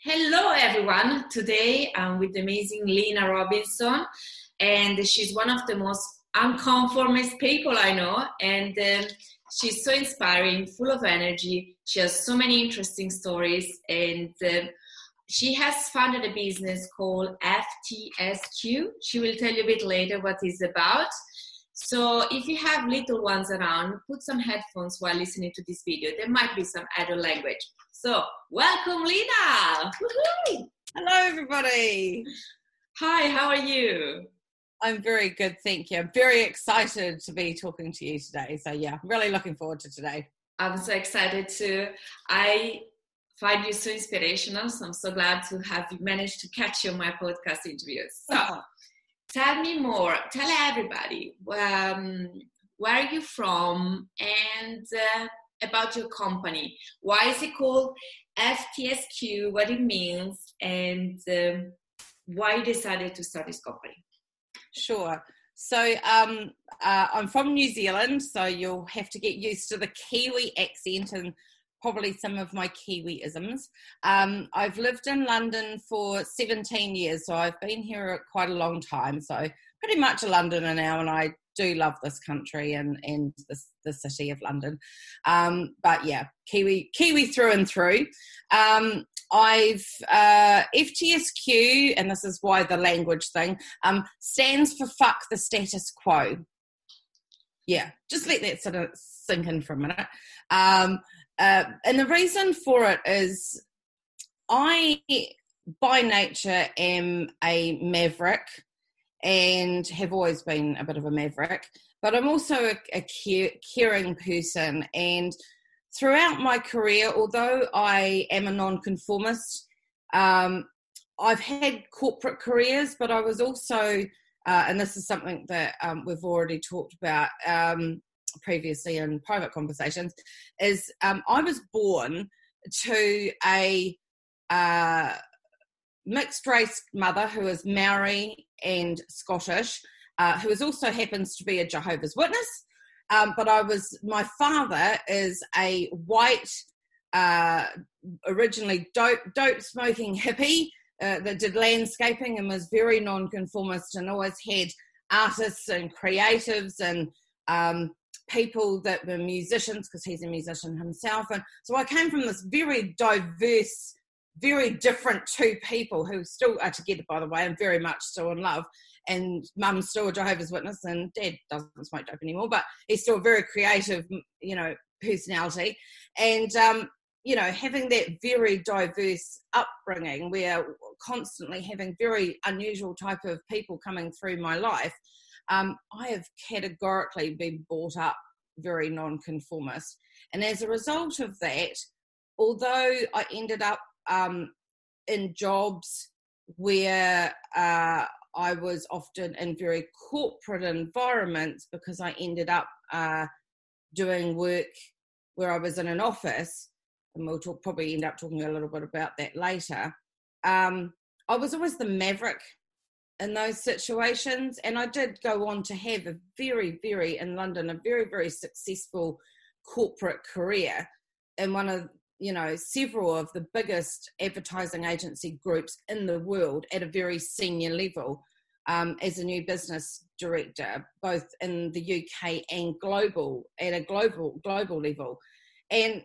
Hello, everyone. Today I'm with the amazing Lena Robinson, and she's one of the most unconformist people I know. And um, she's so inspiring, full of energy. She has so many interesting stories, and um, she has founded a business called FTSQ. She will tell you a bit later what it's about. So if you have little ones around, put some headphones while listening to this video. There might be some adult language. So welcome, Lena. Hello, everybody. Hi, how are you? I'm very good, thank you. I'm very excited to be talking to you today. So yeah, really looking forward to today. I'm so excited too. I find you so inspirational. So I'm so glad to have you managed to catch you on my podcast interviews. So uh-huh. tell me more. Tell everybody um, where are you from and uh, about your company. Why is it called FTSQ? What it means and um, why you decided to start this company? Sure. So um, uh, I'm from New Zealand, so you'll have to get used to the Kiwi accent and probably some of my Kiwiisms. Um, I've lived in London for 17 years, so I've been here quite a long time. So pretty much a Londoner now, and I do love this country and and the, the city of London. Um, but yeah, Kiwi Kiwi through and through. Um, I've uh, FTSQ, and this is why the language thing um, stands for fuck the status quo. Yeah, just let that sort of sink in for a minute. Um, uh, and the reason for it is I, by nature, am a maverick and have always been a bit of a maverick, but I'm also a, a caring person. And throughout my career, although I am a nonconformist, um, I've had corporate careers, but I was also, uh, and this is something that um, we've already talked about um, previously in private conversations, is um, I was born to a uh, mixed race mother who is Maori and Scottish, uh, who is also happens to be a Jehovah's Witness. Um, but I was my father is a white, uh, originally dope dope smoking hippie uh, that did landscaping and was very nonconformist and always had artists and creatives and um, people that were musicians because he's a musician himself. And so I came from this very diverse very different two people who still are together, by the way, and very much still in love. And mum's still a Jehovah's Witness, and dad doesn't smoke dope anymore, but he's still a very creative, you know, personality. And, um, you know, having that very diverse upbringing, where constantly having very unusual type of people coming through my life, um, I have categorically been brought up very nonconformist. And as a result of that, although I ended up um, in jobs where uh, I was often in very corporate environments because I ended up uh, doing work where I was in an office, and we'll talk, probably end up talking a little bit about that later. Um, I was always the maverick in those situations, and I did go on to have a very, very in London, a very, very successful corporate career in one of you know several of the biggest advertising agency groups in the world at a very senior level um, as a new business director both in the uk and global at a global global level. And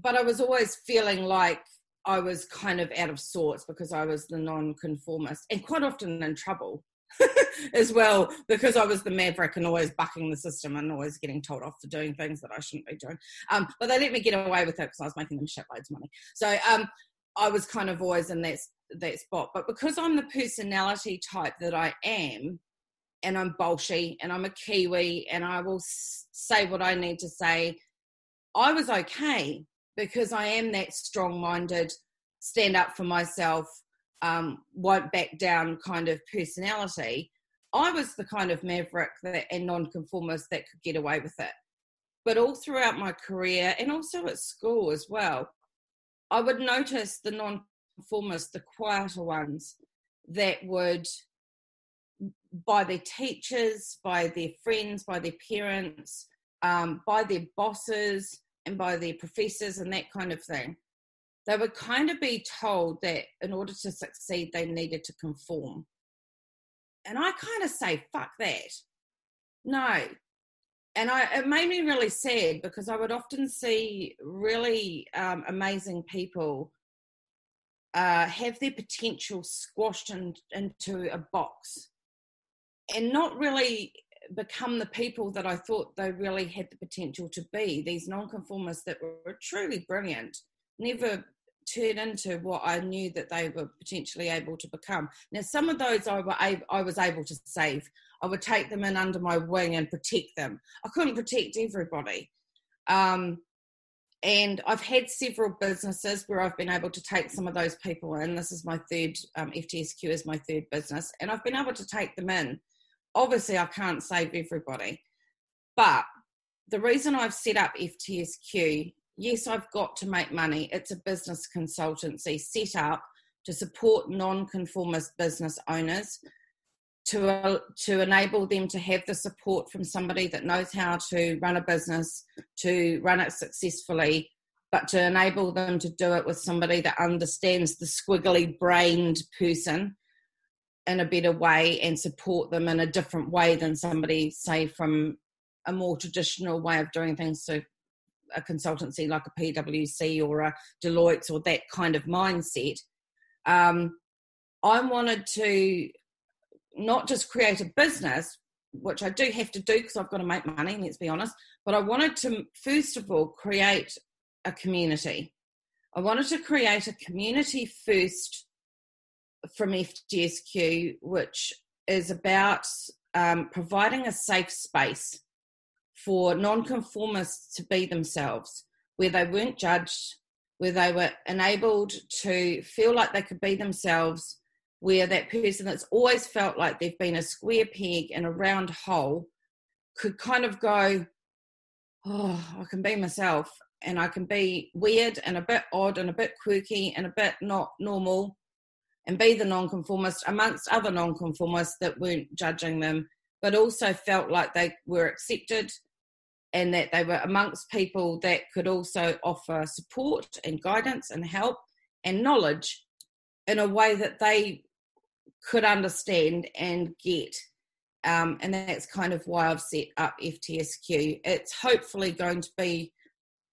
but i was always feeling like i was kind of out of sorts because i was the non-conformist and quite often in trouble as well because I was the maverick and always bucking the system and always getting told off for doing things that I shouldn't be doing. Um, but they let me get away with it because I was making them shitloads of money. So um, I was kind of always in that that spot. But because I'm the personality type that I am, and I'm bolshy and I'm a Kiwi and I will say what I need to say, I was okay because I am that strong minded, stand up for myself, um, won't back down kind of personality, I was the kind of maverick that, and nonconformist that could get away with it. But all throughout my career and also at school as well, I would notice the nonconformists, the quieter ones, that would, by their teachers, by their friends, by their parents, um, by their bosses, and by their professors, and that kind of thing, they would kind of be told that in order to succeed, they needed to conform. And I kind of say, fuck that. No. And I, it made me really sad because I would often see really um, amazing people uh, have their potential squashed in, into a box and not really become the people that I thought they really had the potential to be. These nonconformists that were truly brilliant never turn into what I knew that they were potentially able to become. Now, some of those I, were I was able to save. I would take them in under my wing and protect them. I couldn't protect everybody. Um, and I've had several businesses where I've been able to take some of those people in. This is my third, um, FTSQ is my third business, and I've been able to take them in. Obviously, I can't save everybody, but the reason I've set up FTSQ yes, I've got to make money. It's a business consultancy set up to support non-conformist business owners to uh, to enable them to have the support from somebody that knows how to run a business to run it successfully but to enable them to do it with somebody that understands the squiggly brained person in a better way and support them in a different way than somebody say from a more traditional way of doing things so a consultancy like a PwC or a Deloitte or that kind of mindset. Um, I wanted to not just create a business, which I do have to do because I've got to make money, let's be honest, but I wanted to, first of all, create a community. I wanted to create a community first from FTSQ, which is about um, providing a safe space for nonconformists to be themselves, where they weren't judged, where they were enabled to feel like they could be themselves, where that person that's always felt like they've been a square peg in a round hole could kind of go, Oh, I can be myself and I can be weird and a bit odd and a bit quirky and a bit not normal and be the nonconformist amongst other nonconformists that weren't judging them, but also felt like they were accepted and that they were amongst people that could also offer support and guidance and help and knowledge in a way that they could understand and get. Um, and that's kind of why I've set up FTSQ. It's hopefully going to be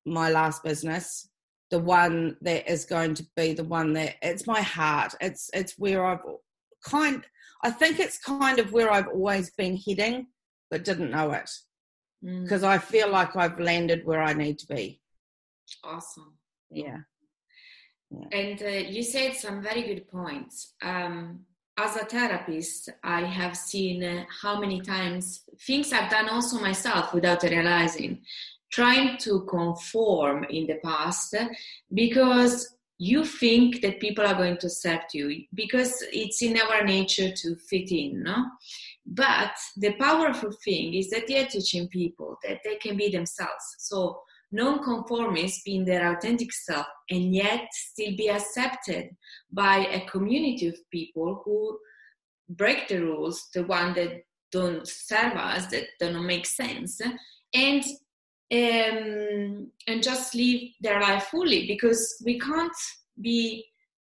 my last business, the one that is going to be the one that it's my heart. It's it's where I've kind. I think it's kind of where I've always been heading, but didn't know it because mm. I feel like I've landed where I need to be. Awesome. Yeah. yeah. And uh, you said some very good points. Um, as a therapist, I have seen uh, how many times things I've done also myself without realizing, trying to conform in the past because you think that people are going to accept you because it's in our nature to fit in, no? But the powerful thing is that you're teaching people that they can be themselves. So non-conformists being their authentic self and yet still be accepted by a community of people who break the rules, the one that don't serve us, that don't make sense, and um, and just live their life fully because we can't be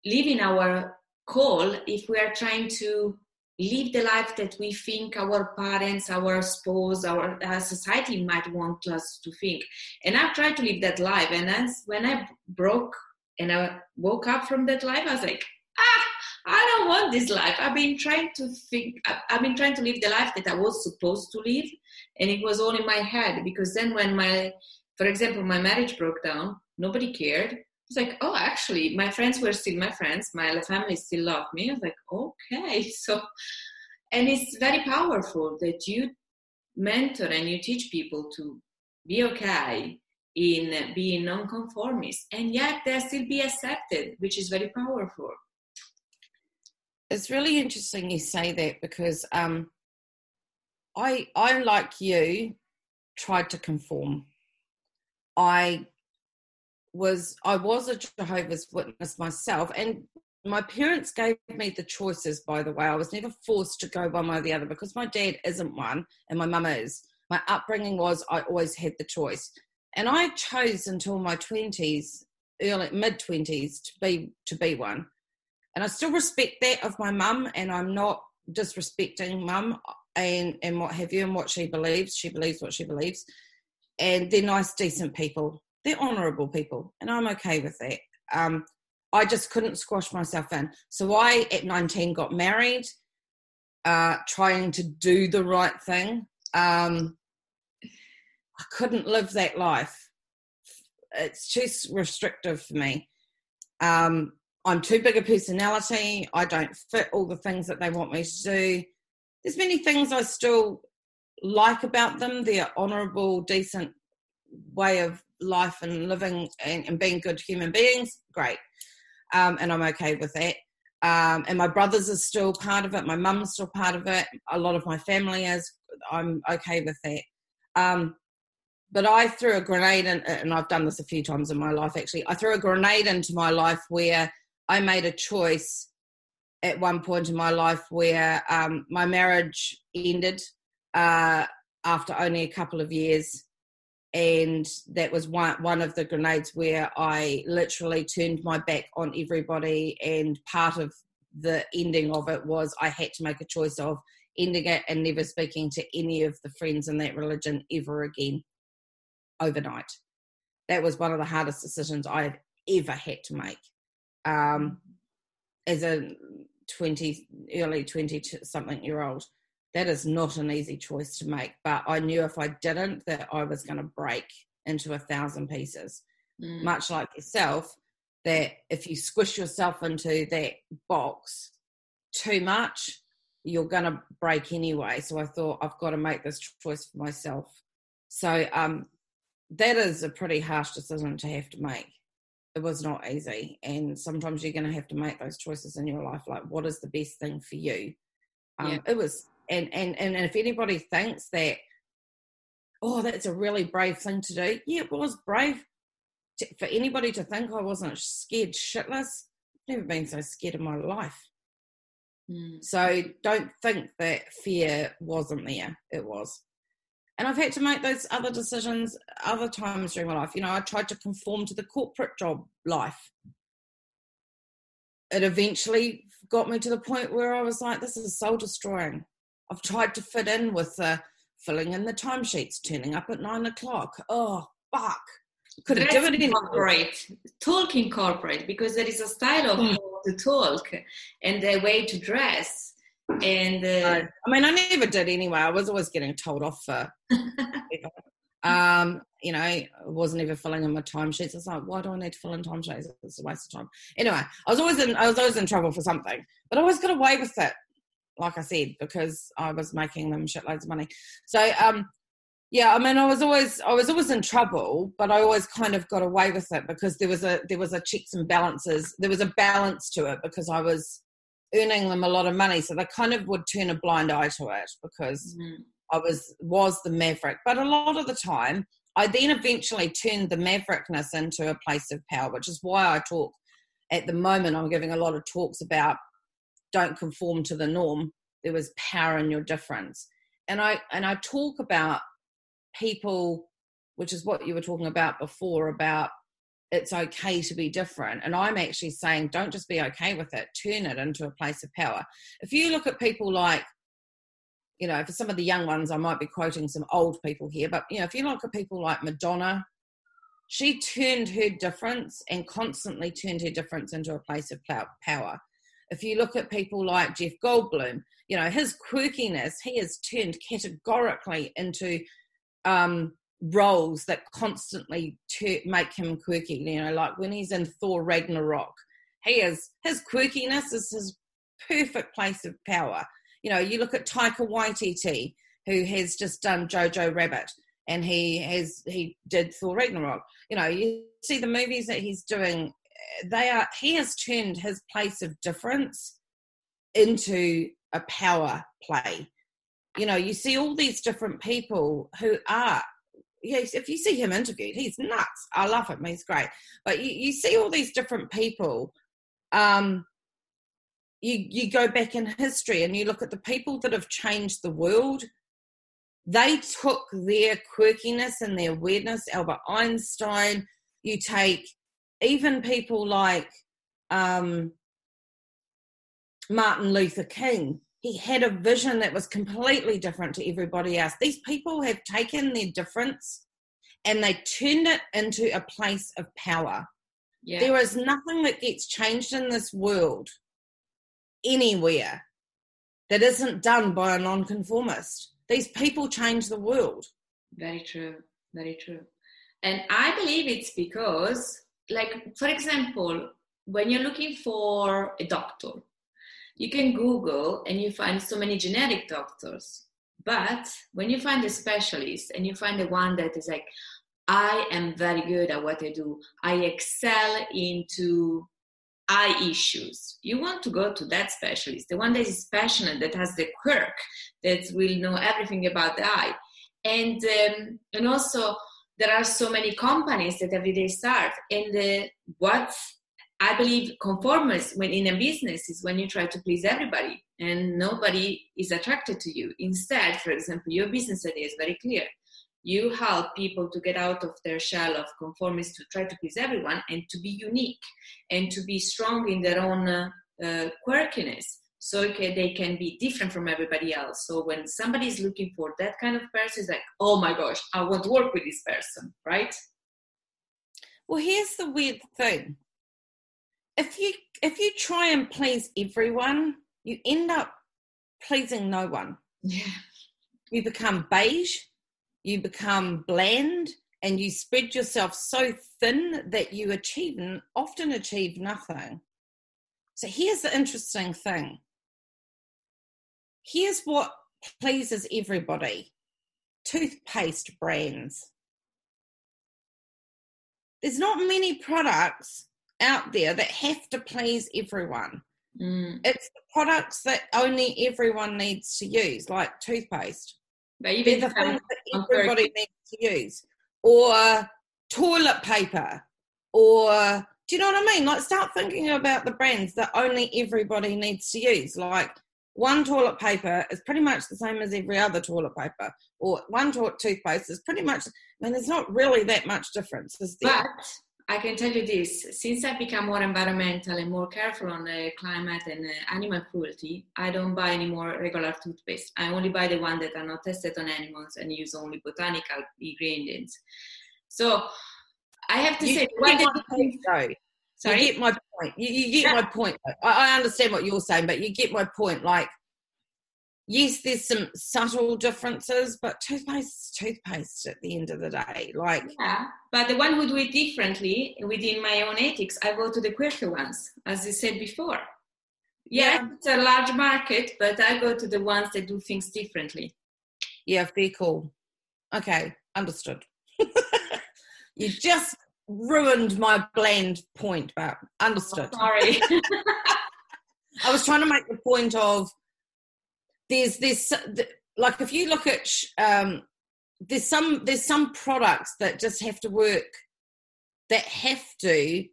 living our call if we are trying to live the life that we think our parents, our spouse, our, our society might want us to think. And I've tried to live that life. And as when I broke and I woke up from that life, I was like, ah, I don't want this life. I've been trying to think, I've been trying to live the life that I was supposed to live. And it was all in my head because then when my, for example, my marriage broke down, nobody cared. It's like, oh, actually, my friends were still my friends. My family still loved me. I was like, okay. So, and it's very powerful that you mentor and you teach people to be okay in being nonconformist and yet they still be accepted, which is very powerful. It's really interesting you say that because um, I, I like you, tried to conform. I was I was a Jehovah's Witness myself, and my parents gave me the choices. By the way, I was never forced to go one way or the other because my dad isn't one and my mum is. My upbringing was I always had the choice, and I chose until my twenties early mid twenties to be to be one, and I still respect that of my mum, and I'm not disrespecting mum and and what have you and what she believes. She believes what she believes, and they're nice, decent people. They're honourable people, and I'm okay with that. Um, I just couldn't squash myself in. So I, at 19, got married, uh, trying to do the right thing. Um, I couldn't live that life. It's too restrictive for me. Um, I'm too big a personality. I don't fit all the things that they want me to do. There's many things I still like about them. Their honourable, decent way of life and living and, and being good human beings. Great um, and I'm okay with that. Um, and my brothers are still part of it. My mum's still part of it. A lot of my family is. I'm okay with that. Um, but I threw a grenade in, and I've done this a few times in my life actually. I threw a grenade into my life where I made a choice at one point in my life where um, my marriage ended uh, after only a couple of years and that was one one of the grenades where I literally turned my back on everybody. And part of the ending of it was I had to make a choice of ending it and never speaking to any of the friends in that religion ever again overnight. That was one of the hardest decisions I have ever had to make. Um, as a 20, early 20 something year old that is not an easy choice to make. But I knew if I didn't, that I was going to break into a thousand pieces. Mm. Much like yourself, that if you squish yourself into that box too much, you're going to break anyway. So I thought I've got to make this choice for myself. So um, that is a pretty harsh decision to have to make. It was not easy, and sometimes you're going to have to make those choices in your life. Like, what is the best thing for you? Um, yeah. It was and and and if anybody thinks that oh that's a really brave thing to do yeah it was brave to, for anybody to think i wasn't scared shitless I've never been so scared in my life mm. so don't think that fear wasn't there it was and I've had to make those other decisions other times during my life. You know, I tried to conform to the corporate job life. It eventually got me to the point where I was like, this is soul destroying. I've tried to fit in with uh, filling in the timesheets, turning up at nine o'clock. Oh, fuck. Could have given it corporate, talking corporate, because there is a style of how to talk and a way to dress. And uh, I mean, I never did anyway. I was always getting told off for. um, you know, I wasn't even filling in my timesheets. I was like, why do I need to fill in timesheets? It's a waste of time. Anyway, I was always in, I was always in trouble for something, but I always got away with it like I said, because I was making them shitloads of money. So, um, yeah, I mean, I was always I was always in trouble, but I always kind of got away with it because there was a there was a checks and balances. There was a balance to it because I was earning them a lot of money, so they kind of would turn a blind eye to it because mm-hmm. I was was the maverick. But a lot of the time, I then eventually turned the maverickness into a place of power, which is why I talk at the moment. I'm giving a lot of talks about don't conform to the norm there was power in your difference and i and i talk about people which is what you were talking about before about it's okay to be different. And i'm actually saying don't just be okay with it. Turn it into a place of power. If you look at people like you know for some of the young ones i might be quoting some old people here but you know if you look at people like madonna she turned her difference and constantly turned her difference into a place of power. If you look at people like Jeff Goldblum, you know, his quirkiness, he has turned categorically into um, roles that constantly ter- make him quirky. You know, like when he's in Thor Ragnarok, he is, his quirkiness is his perfect place of power. You know, you look at Taika Waititi, who has just done Jojo Rabbit and he has he did Thor Ragnarok. You know, you see the movies that he's doing they are he has turned his place of difference into a power play you know you see all these different people who are yes if you see him interviewed he's nuts. I love him. He's great. But you, you see all these different people um you you go back in history and you look at the people that have changed the world. They took their quirkiness and their weirdness albert einstein. You take even people like um, Martin Luther King, he had a vision that was completely different to everybody else. These people have taken their difference and they turned it into a place of power. Yeah. There is nothing that gets changed in this world anywhere that isn't done by a nonconformist. These people change the world. Very true. Very true. And I believe it's because, like, for example, when you're looking for a doctor, you can Google and you find so many generic doctors. But when you find a specialist and you find the one that is like, I am very good at what I do, I excel into eye issues, you want to go to that specialist, the one that is passionate, that has the quirk, that will know everything about the eye. And, um, and also, there are so many companies that every day start. And the, what I believe conformist when in a business is when you try to please everybody and nobody is attracted to you. Instead, for example, your business idea is very clear. You help people to get out of their shell of conformist to try to please everyone and to be unique and to be strong in their own uh, uh, quirkiness so okay, they can be different from everybody else. So when somebody is looking for that kind of person, it's like, oh my gosh, I want to work with this person, right? Well, here's the weird thing if you if you try and please everyone, you end up pleasing no one. Yeah. You become beige, you become bland, and you spread yourself so thin that you achieve often achieve nothing. So here's the interesting thing. Here's what pleases everybody toothpaste brands. There's not many products out there that have to please everyone. Mm. It's the products that only everyone needs to use, like toothpaste. But even They're the things that everybody needs to use, or toilet paper, or do you know what I mean? Like, start thinking about the brands that only everybody needs to use. Like, one toilet paper is pretty much the same as every other toilet paper, or one to- toothpaste is pretty much. I mean, there's not really that much difference, is there? But I can tell you this: since I've become more environmental and more careful on the climate and uh, animal cruelty, I don't buy any more regular toothpaste. I only buy the one that are not tested on animals and use only botanical ingredients. So I have to you say, what did point, though. Sorry? You get my point. You, you get yeah. my point. I, I understand what you're saying, but you get my point. Like yes, there's some subtle differences, but toothpaste is toothpaste at the end of the day. Like yeah, but the one who do it differently within my own ethics, I go to the quirky ones, as you said before. Yeah, yeah, it's a large market, but I go to the ones that do things differently. Yeah, very cool. Okay, understood. you just ruined my bland point, but understood. Oh, sorry. I was trying to make the point of there's this like if you look at um, there's some there's some products that just have to work that have to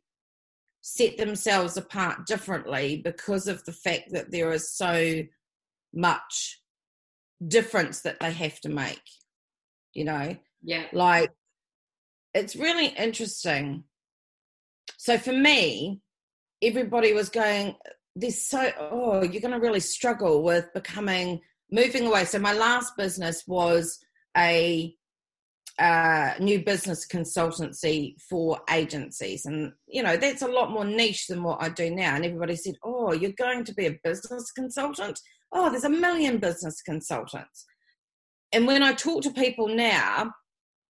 set themselves apart differently because of the fact that there is so much difference that they have to make you know? Yeah. Like it's really interesting. So for me everybody was going there's so oh you're going to really struggle with becoming moving away. So my last business was a uh, new business consultancy for agencies. And you know that's a lot more niche than what i do now. And everybody said oh you're going to be a business consultant? Oh there's a million business consultants. And when i talk to people now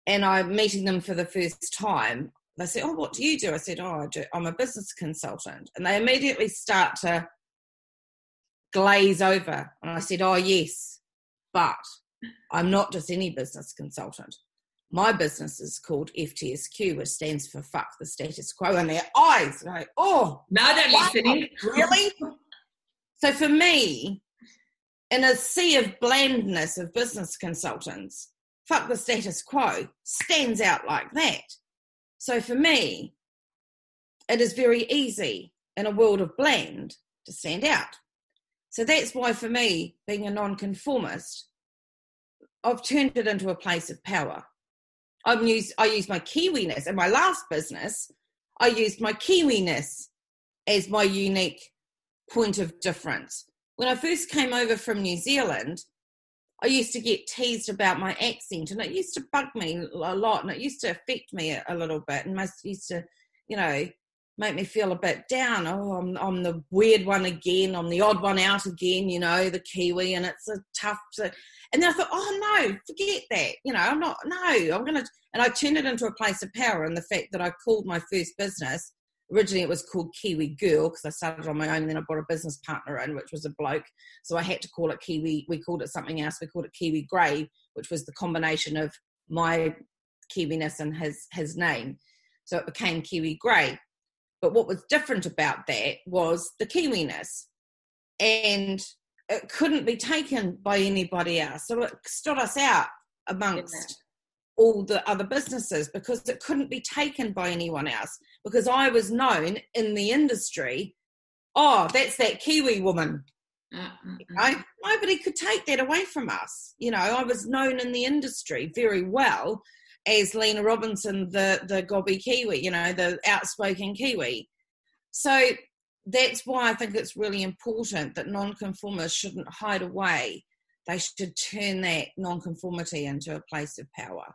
and i'm meeting them for the first time they say, Oh, what do you do? I said, Oh, I do, I'm a business consultant. And they immediately start to glaze over. And I said, Oh, yes, but I'm not just any business consultant. My business is called FTSQ, which stands for Fuck the Status Quo. And their eyes like, Oh, now they're listening. Really? so for me, in a sea of blandness of business consultants, Fuck the Status Quo stands out like that. So for me, it is very easy in a world of blend to stand out. So that's why for me, being a nonconformist, I've turned it into a place of power. I've used I use my Kiwiness. In my last business, I used my Kiwiness as my unique point of difference. When I first came over from New Zealand, I used to get teased about my accent, and it used to bug me a lot, and it used to affect me a, little bit, and most used to, you know, make me feel a bit down. Oh, I'm, I'm the weird one again. I'm the odd one out again. You know, the Kiwi, and it's a tough. And then I thought, oh no, forget that. You know, I'm not. No, I'm gonna. And I turned it into a place of power. And the fact that I called my first business originally it was called Kiwi Girl because I started on my own and then I brought a business partner in, which was a bloke. So I had to call it Kiwi. We called it something else. We called it Kiwi Grey, which was the combination of my Kiwiness and his his name. So it became Kiwi Grey. But what was different about that was the Kiwiness. And it couldn't be taken by anybody else. So it stood us out amongst all the other businesses because it couldn't be taken by anyone else because I was known in the industry. Oh, that's that Kiwi woman. You know, nobody could take that away from us. You know, I was known in the industry very well as Lena Robinson, the the gobby Kiwi. You know, the outspoken Kiwi. So that's why I think it's really important that nonconformists shouldn't hide away. They should turn that nonconformity into a place of power.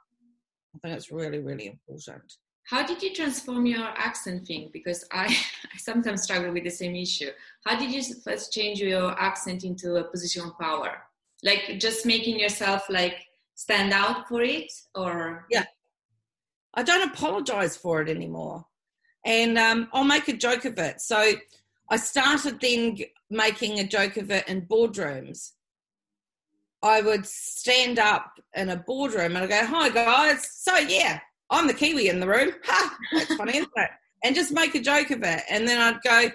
I think it's really, really important. How did you transform your accent thing? Because I, I sometimes struggle with the same issue. How did you first change your accent into a position of power? Like just making yourself like stand out for it or? Yeah. I don't apologize for it anymore. And um, i'll make a joke of it. So i started then making a joke of it in boardrooms. I would stand up in a boardroom and I go, "Hi guys, so yeah, I'm the Kiwi in the room. Ha, that's funny, isn't it?" And just make a joke of it, and then I'd go,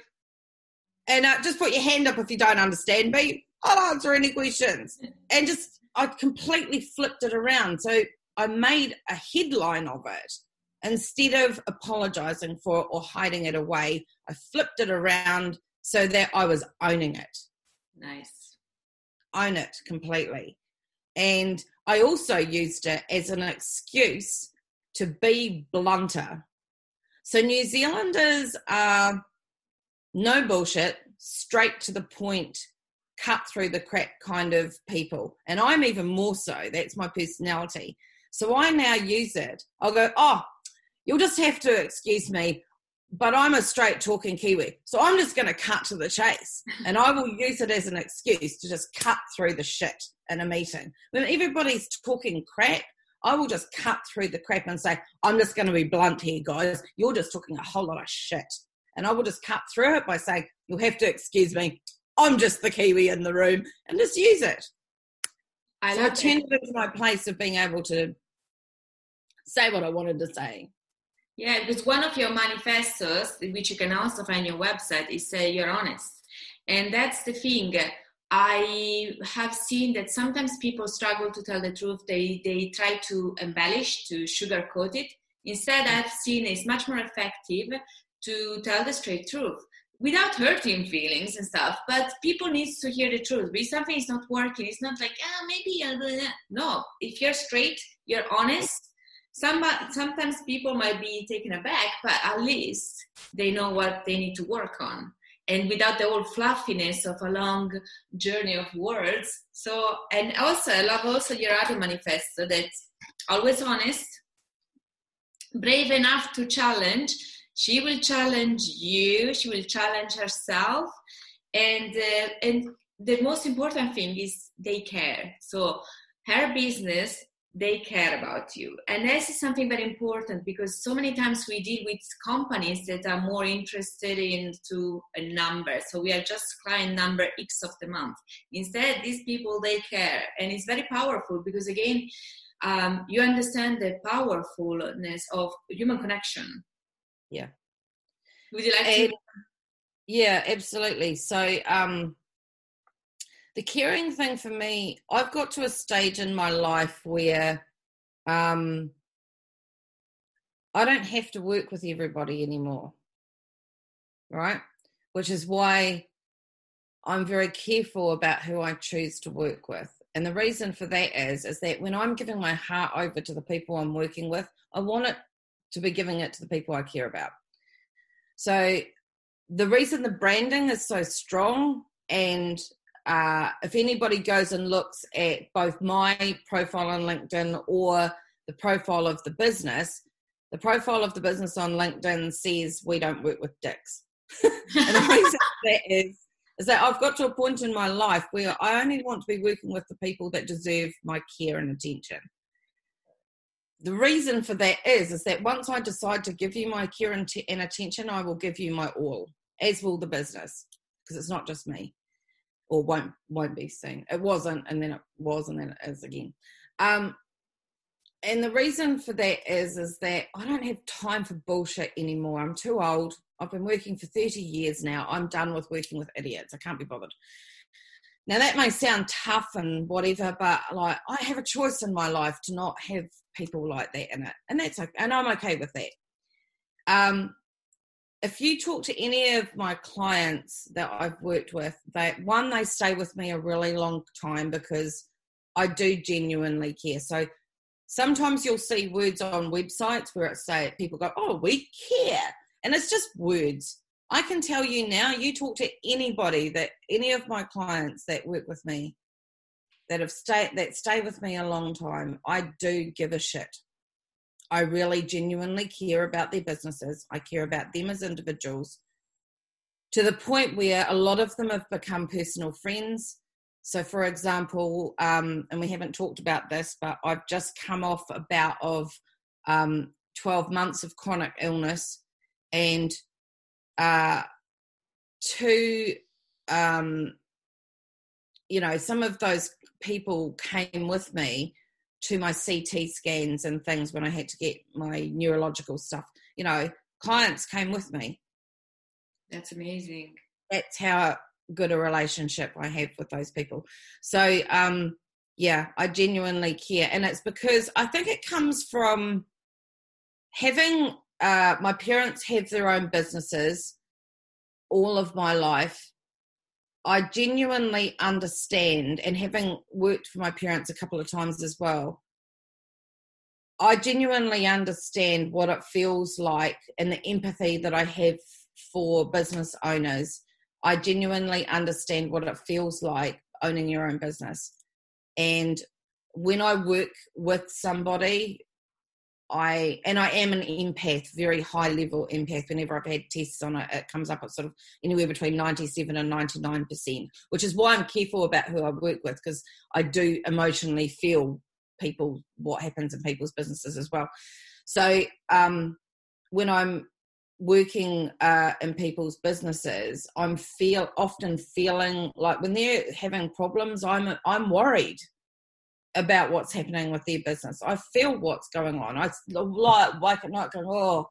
and uh, just put your hand up if you don't understand me. I'll answer any questions, and just I completely flipped it around. So I made a headline of it instead of apologizing for it or hiding it away. I flipped it around so that I was owning it. Nice own it completely. And I also used it as an excuse to be blunter. So New Zealanders are no bullshit, straight to the point, cut through the crap kind of people. And I'm even more so. That's my personality. So I now use it. I'll go, oh, you'll just have to excuse me but I'm a straight talking Kiwi. So I'm just going to cut to the chase and I will use it as an excuse to just cut through the shit in a meeting. When everybody's talking crap, I will just cut through the crap and say, I'm just going to be blunt here, guys. You're just talking a whole lot of shit. And I will just cut through it by saying, You'll have to excuse me. I'm just the Kiwi in the room and just use it. I so I turned it into my place of being able to say what I wanted to say. Yeah, because one of your manifestos, which you can also find on your website, is say you're honest. And that's the thing. I have seen that sometimes people struggle to tell the truth. They they try to embellish, to sugarcoat it. Instead, I've seen it's much more effective to tell the straight truth without hurting feelings and stuff. But people need to hear the truth. If something is not working, it's not like ah maybe I'll no. If you're straight, you're honest some, sometimes people might be taken aback, but at least they know what they need to work on. And without the whole fluffiness of a long journey of words. So, and also, I love also your other manifesto that's always honest, brave enough to challenge. She will challenge you, she will challenge herself. And, uh, and the most important thing is they care. So, her business they care about you. And this is something very important because so many times we deal with companies that are more interested into a number. So we are just client number x of the month. Instead these people they care. And it's very powerful because again um, you understand the powerfulness of human connection. Yeah. Would you like to? Yeah absolutely. So um the caring thing for me, I've got to a stage in my life where um, I don't have to work with everybody anymore. Right? Which is why I'm very careful about who I choose to work with. And the reason for that is, is that when I'm giving my heart over to the people I'm working with, I want it to be giving it to the people I care about. So the reason the branding is so strong and uh, if anybody goes and looks at both my profile on LinkedIn or the profile of the business, the profile of the business on LinkedIn says we don't work with dicks. and the reason that is is that I've got to a point in my life where I only want to be working with the people that deserve my care and attention. The reason for that is is that once I decide to give you my care and, t- and attention, I will give you my all, as will the business, because it's not just me, or won't won't be soon. It wasn't, and then it was, and then it is again. Um, and the reason for that is is that I don't have time for bullshit anymore. I'm too old. I've been working for 30 years now. I'm done with working with idiots. I can't be bothered. Now that may sound tough and whatever, but like I have a choice in my life to not have people like that in it, and that's okay, and I'm okay with that. Um, if you talk to any of my clients that I've worked with, that one they stay with me a really long time because I do genuinely care. So sometimes you'll see words on websites where it say people go, "Oh, we care," and it's just words. I can tell you now, you talk to anybody that any of my clients that work with me that have stayed that stay with me a long time, I do give a shit. I really genuinely care about their businesses. I care about them as individuals to the point where a lot of them have become personal friends. So, for example, um, and we haven't talked about this, but I've just come off a bout of um, 12 months of chronic illness and uh, two, um, you know, some of those people came with me to my CT scans and things when I had to get my neurological stuff. You know, clients came with me. That's amazing. That's how good a relationship I have with those people. So, um, yeah, I genuinely care. And it's because I think it comes from having uh, my parents have their own businesses all of my life. I genuinely understand, and having worked for my parents a couple of times as well, I genuinely understand what it feels like and the empathy that I have for business owners. I genuinely understand what it feels like owning your own business. And when I work with somebody I and I am an empath, very high level empath. Whenever I've had tests on it, it comes up at sort of anywhere between ninety seven and ninety nine percent, which is why I'm careful about who I work with because I do emotionally feel people what happens in people's businesses as well. So um, when I'm working uh, in people's businesses, I'm feel often feeling like when they're having problems, I'm I'm worried about what's happening with their business. I feel what's going on. I like wake at night going, oh,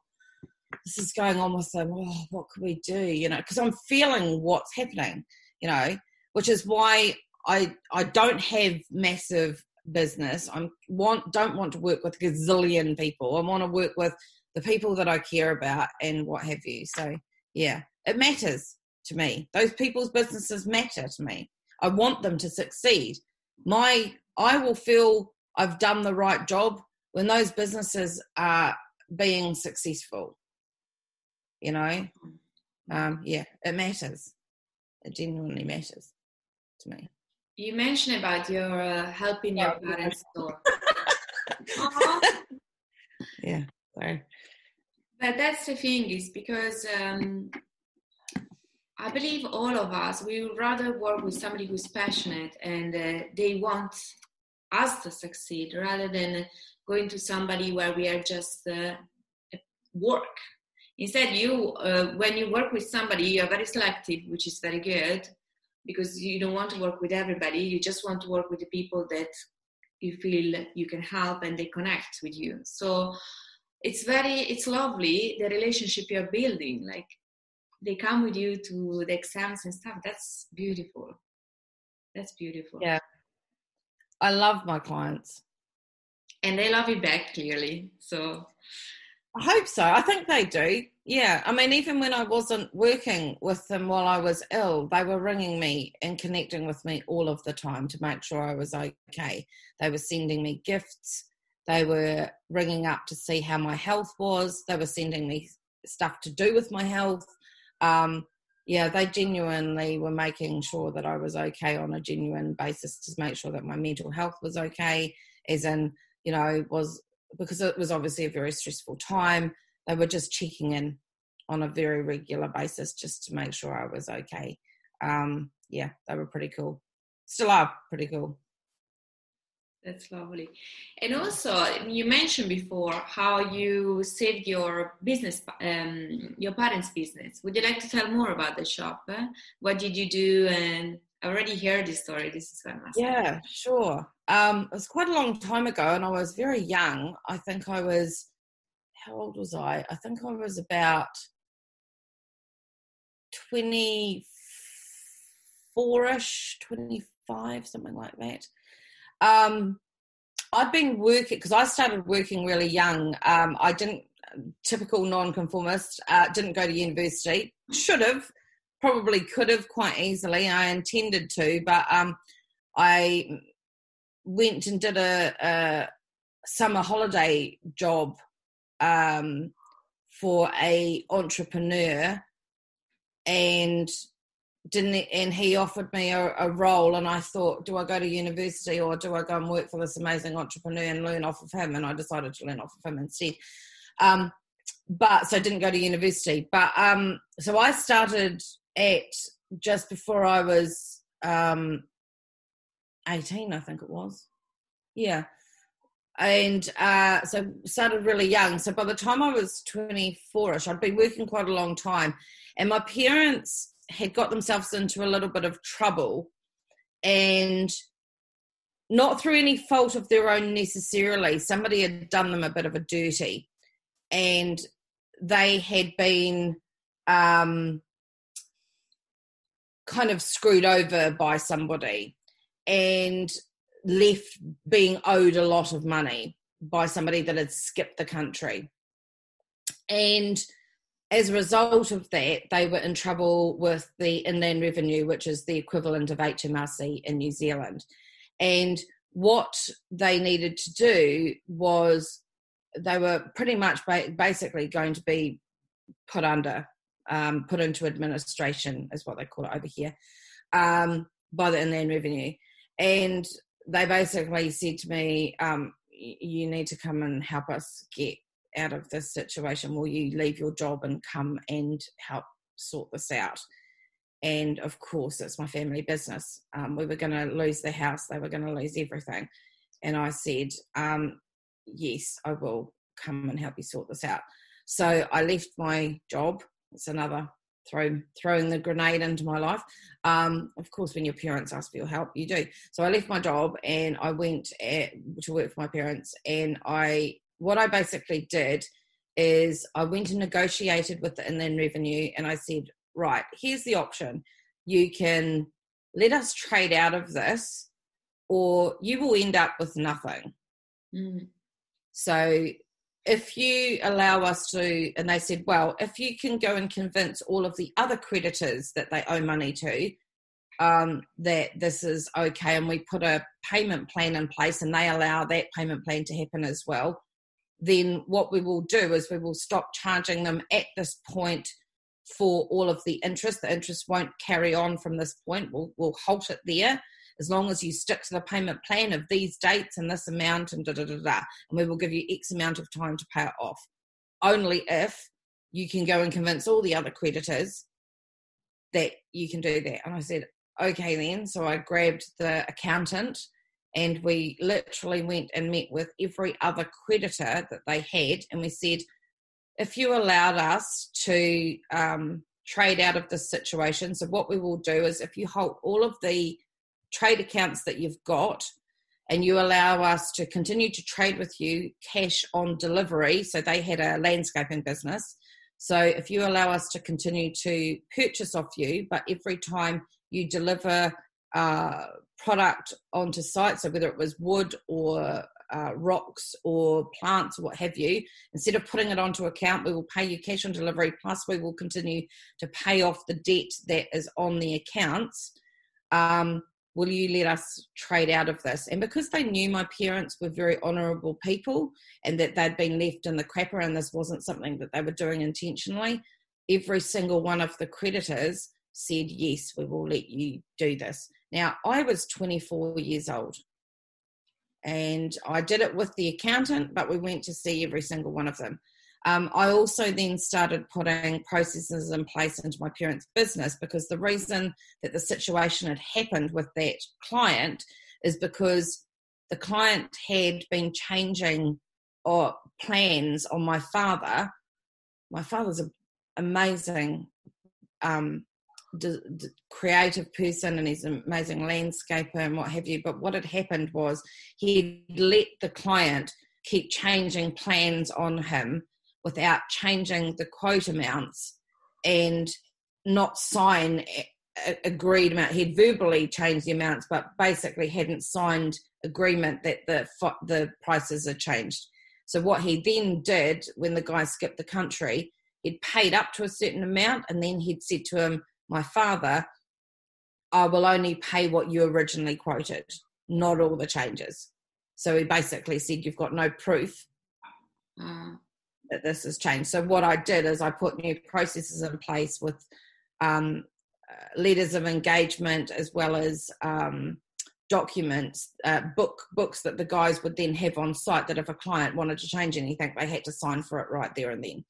this is going on with them. Oh, what could we do? You know, because I'm feeling what's happening. You know, which is why I I don't have massive business. I want don't want to work with gazillion people. I want to work with the people that I care about and what have you. So yeah, it matters to me. Those people's businesses matter to me. I want them to succeed. My I will feel I've done the right job when those businesses are being successful. You know, um, yeah, it matters. It genuinely matters to me. You mentioned about your uh, helping your parents store. yeah, sorry. But that's the thing is because um, I believe all of us we would rather work with somebody who's passionate and uh, they want us to succeed rather than going to somebody where we are just uh, work. Instead you uh, when you work with somebody you're very selective which is very good because you don't want to work with everybody. You just want to work with the people that you feel you can help and they connect with you. So it's very it's lovely the relationship you're building. Like they come with you to the exams and stuff. That's beautiful. That's beautiful. Yeah I love my clients. And they love you back, clearly. So I hope so. I think they do. Yeah. I mean, even when I wasn't working with them while I was ill, they were ringing me and connecting with me all of the time to make sure I was okay. They were sending me gifts. They were ringing up to see how my health was. They were sending me stuff to do with my health. Um, yeah, they genuinely were making sure that I was okay on a genuine basis to make sure that my mental health was okay, as in, you know, was because it was obviously a very stressful time. They were just checking in on a very regular basis just to make sure I was okay. Um, yeah, they were pretty cool. Still are pretty cool. That's lovely. And also, you mentioned before how you saved your business, um, your parents' business. Would you like to tell more about the shop? Eh? What did you do? And I already heard this story. This is fantastic. Yeah, sure. Um, it was quite a long time ago, and I was very young. I think I was, how old was I? I think I was about 24 ish, 25, something like that. Um, I'd been working because I started working really young. Um, I didn't typical nonconformist. Uh, didn't go to university. Should have, probably could have quite easily. I intended to, but um, I went and did a, a summer holiday job um, for a entrepreneur, and didn't and he offered me a, a, role and i thought do i go to university or do i go and work for this amazing entrepreneur and learn off of him? And i decided to learn off of him instead. Um, but so I didn't go to university. But um, so i started at just before i was um, 18 i think it was. Yeah. And uh, so started really young. So by the time i was 24ish i'd been working quite a long time and my parents had got themselves into a little bit of trouble and not through any fault of their own necessarily. Somebody had done them a bit of a dirty and they had been um, kind of screwed over by somebody and left being owed a lot of money by somebody that had skipped the country. And as a result of that, they were in trouble with the Inland Revenue, which is the equivalent of HMRC in New Zealand. And what they needed to do was they were pretty much basically going to be put under, um, put into administration, is what they call it over here, um, by the Inland Revenue. And they basically said to me, um, you need to come and help us get out of this situation? Will you leave your job and come and help sort this out? And of course, it's my family business. Um, we were going to lose the house, they were going to lose everything. And I said, um, Yes, I will come and help you sort this out. So I left my job. It's another throw throwing the grenade into my life. Um, of course, when your parents ask for your help, you do. So I left my job and I went at, to work for my parents, and I what I basically did is I went and negotiated with the Inland Revenue and I said, right, here's the option. You can let us trade out of this, or you will end up with nothing. Mm. So if you allow us to, and they said, well, if you can go and convince all of the other creditors that they owe money to, um, that this is okay, and we put a payment plan in place, and they allow that payment plan to happen as well, then what we will do is we will stop charging them at this point for all of the interest. The interest won't carry on from this point. We'll, we'll halt it there as long as you stick to the payment plan of these dates and this amount and da da da da. And we will give you X amount of time to pay it off. Only if you can go and convince all the other creditors that you can do that. And I said, okay then. So I grabbed the accountant and we literally went and met with every other creditor that they had and we said if you allowed us to um, trade out of this situation so what we will do is if you hold all of the trade accounts that you've got and you allow us to continue to trade with you cash on delivery so they had a landscaping business so if you allow us to continue to purchase off you but every time you deliver uh, product onto site, so whether it was wood or uh, rocks or plants or what have you, instead of putting it onto account, we will pay you cash on delivery, plus we will continue to pay off the debt that is on the accounts. Um, will you let us trade out of this? And because they knew my parents were very honourable people and that they'd been left in the crapper and this wasn't something that they were doing intentionally, every single one of the creditors said, Yes, we will let you do this. Now, I was 24 years old and I did it with the accountant, but we went to see every single one of them. Um, I also then started putting processes in place into my parents' business because the reason that the situation had happened with that client is because the client had been changing or plans on my father. My father's an amazing um, d- d- creative person and he's an amazing landscaper and what have you. But what had happened was he let the client keep changing plans on him without changing the quote amounts and not sign a, agreed amount. He'd verbally changed the amounts, but basically hadn't signed agreement that the the prices are changed. So what he then did when the guy skipped the country, he'd paid up to a certain amount, and then he'd said to him, "My father, I will only pay what you originally quoted, not all the changes." So he basically said, "You've got no proof." Mm that this has changed. So what I did is I put new processes in place with um, uh, letters of engagement as well as um, documents, uh, book books that the guys would then have on site. That if a client wanted to change anything, they had to sign for it right there and then.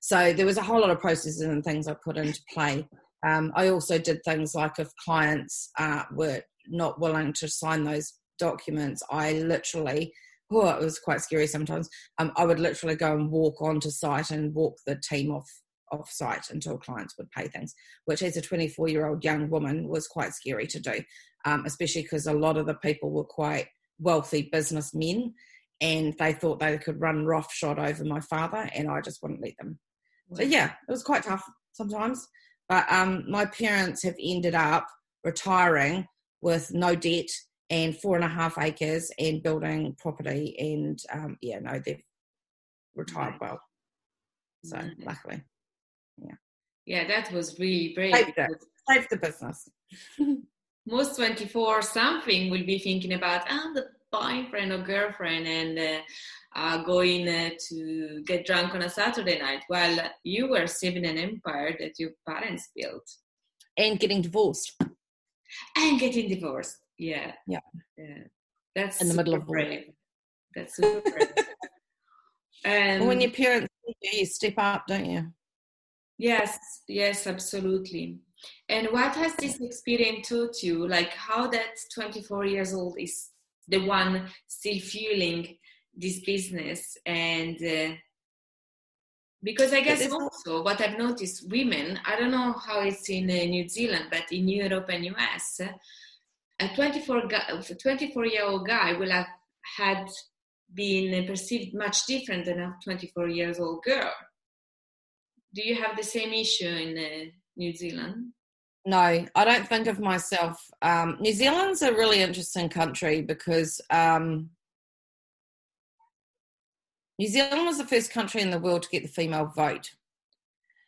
So there was a whole lot of processes and things I put into play. Um, I also did things like if clients uh, were not willing to sign those documents, I literally oh, it was quite scary sometimes. Um, I would literally go and walk onto site and walk the team off off site until clients would pay things, which as a 24 year old young woman was quite scary to do, um, especially because a lot of the people were quite wealthy businessmen and they thought they could run roughshod over my father and I just wouldn't let them. So yeah, it was quite tough sometimes. But um, my parents have ended up retiring with no debt and four and a half acres and building property and um, yeah no they've retired well. So mm-hmm. luckily. Yeah. Yeah that was really brave save the, business. Most 24 something will be thinking about ah, the boyfriend or girlfriend and uh, uh, going uh, to get drunk on a Saturday night while you were saving an empire that your parents built. And getting divorced. And getting divorced. Yeah. Yeah. Yeah. That's in the middle of brave. That's super brave. and when your parents you step up, don't you? Yes, yes, absolutely. And what has this experience taught you? Like how that 24 years old is the one still fueling this business and uh, because I guess also what I've noticed, women, I don't know how it's in uh, New Zealand, but in Europe and US, a 24, 24 year old guy will have had been perceived much different than a 24 years old girl. Do you have the same issue in uh, New Zealand? No, I don't think of myself. Um, New Zealand's a really interesting country because um, New Zealand was the first country in the world to get the female vote.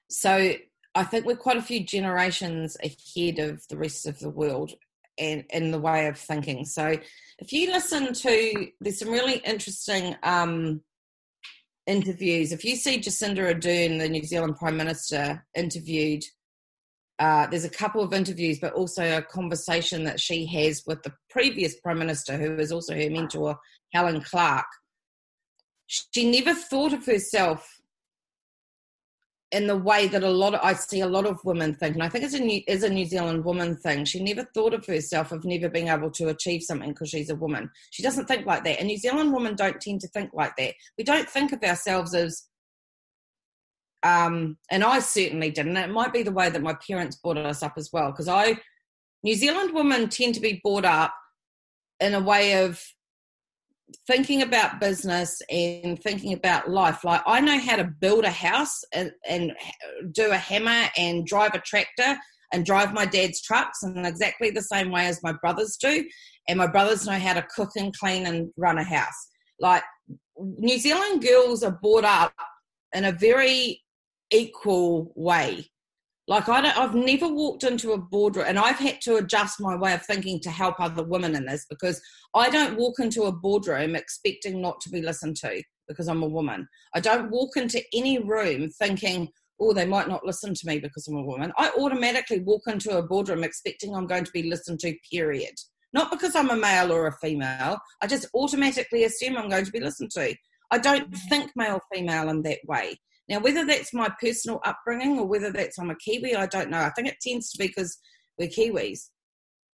So I think we're quite a few generations ahead of the rest of the world and in the way of thinking. So if you listen to, there's some really interesting um, interviews. If you see Jacinda Ardern, the New Zealand Prime Minister, interviewed, uh, there's a couple of interviews, but also a conversation that she has with the previous Prime Minister, who was also her mentor, Helen Clark. She never thought of herself in the way that a lot of I see a lot of women think, and I think it's a New, is a New Zealand woman thing. She never thought of herself of never being able to achieve something because she's a woman. She doesn't think like that, and New Zealand women don't tend to think like that. We don't think of ourselves as, um, and I certainly didn't. It might be the way that my parents brought us up as well, because I, New Zealand women tend to be brought up in a way of thinking about business and thinking about life. Like i know how to build a house and, and, do a hammer and drive a tractor and drive my dad's trucks in exactly the same way as my brothers do. And my brothers know how to cook and clean and run a house. Like new zealand girls are brought up in a very equal way Like I don't, I've never walked into a boardroom, and I've had to adjust my way of thinking to help other women in this because I don't walk into a boardroom expecting not to be listened to because I'm a woman. I don't walk into any room thinking, oh, they might not listen to me because I'm a woman. I automatically walk into a boardroom expecting I'm going to be listened to. Period. Not because I'm a male or a female. I just automatically assume I'm going to be listened to. I don't mm. think male female in that way. Now, whether that's my personal upbringing or whether that's I'm a Kiwi, I don't know. I think it tends to be because we're Kiwis.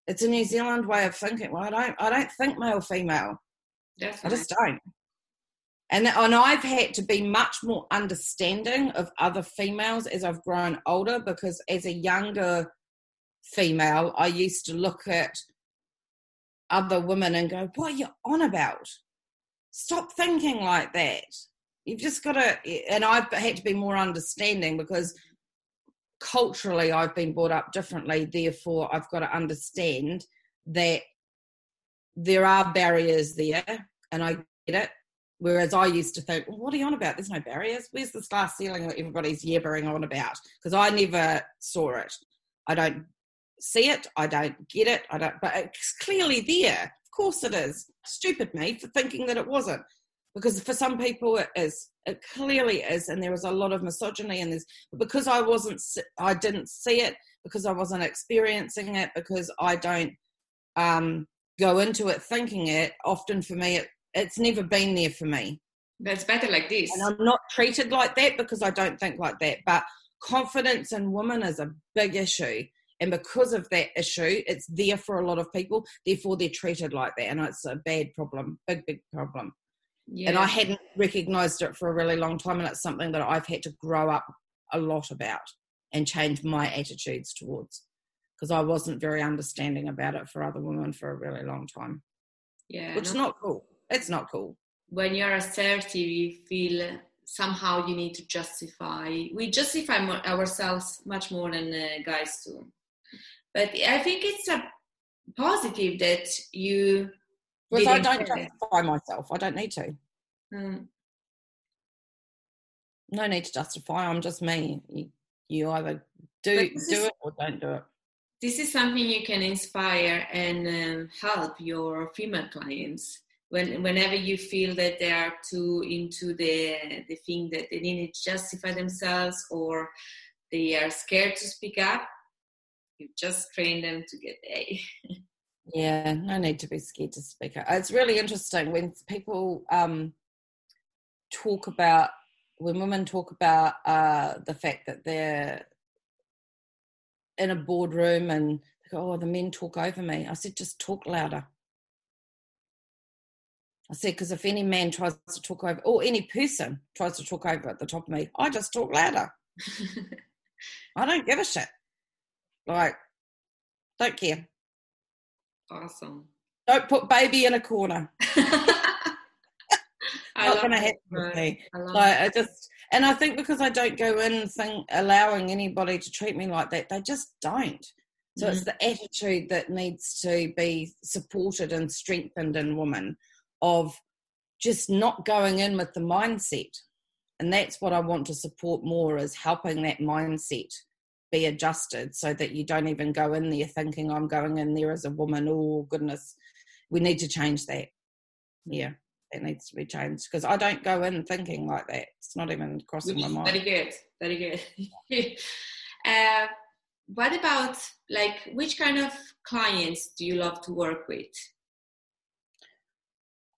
It's a New Zealand way of thinking. Well, I don't, I don't think male female. Definitely. I just don't. And, and I've had to be much more understanding of other females as I've grown older because as a younger female, I used to look at other women and go, What are you on about? Stop thinking like that you've just got to and i've had to be more understanding because culturally i've been brought up differently therefore i've got to understand that there are barriers there and i get it. Whereas i used to think well, what are you on about? There's no barriers. Where's this glass ceiling that everybody's yabbering on about? Because i never saw it. I don't see it. I don't get it. I don't but it's clearly there. Of course it is. Stupid me for thinking that it wasn't because for some people it is it clearly is and there is a lot of misogyny in this because i wasn't i didn't see it because i wasn't experiencing it because i don't um, go into it thinking it often for me it, it's never been there for me. That's better like this. And i'm not treated like that because i don't think like that but confidence in women is a big issue and because of that issue it's there for a lot of people therefore they're treated like that and it's a bad problem big big problem yeah. And I hadn't recognized it for a really long time. And it's something that I've had to grow up a lot about and change my attitudes towards because I wasn't very understanding about it for other women for a really long time. Yeah. Which is not cool. It's not cool. When you're assertive, you feel somehow you need to justify. We justify ourselves much more than uh, guys do. But I think it's a positive that you because I don't justify myself. I don't need to. Mm. No need to justify. I'm just me. You, you either do do is, it or don't do it. This is something you can inspire and um, help your female clients when whenever you feel that they are too into the the thing that they need to justify themselves or they are scared to speak up. You just train them to get A. Yeah, no need to be scared to speak out. It's really interesting when people um, talk about when women talk about uh, the fact that they're in a boardroom and they go, "Oh, the men talk over me." I said, "Just talk louder." I said, because if any man tries to talk over, or any person tries to talk over at the top of me, I just talk louder. I don't give a shit. Like, don't care. Awesome. Don't put baby in a corner. Not going to happen with me. I like I just, and I think because I don't go in think, allowing anybody to treat me like that, they just don't. So mm it's the attitude that needs to be supported and strengthened in women of just not going in with the mindset. And that's what I want to support more is helping that mindset be adjusted so that you don't even go in there thinking I'm going in there as a woman. Oh goodness, we need to change that. Yeah, that needs to be changed because I don't go in thinking like that. It's not even crossing my mind. Very good, very good. uh, what about like which kind of clients do you love to work with?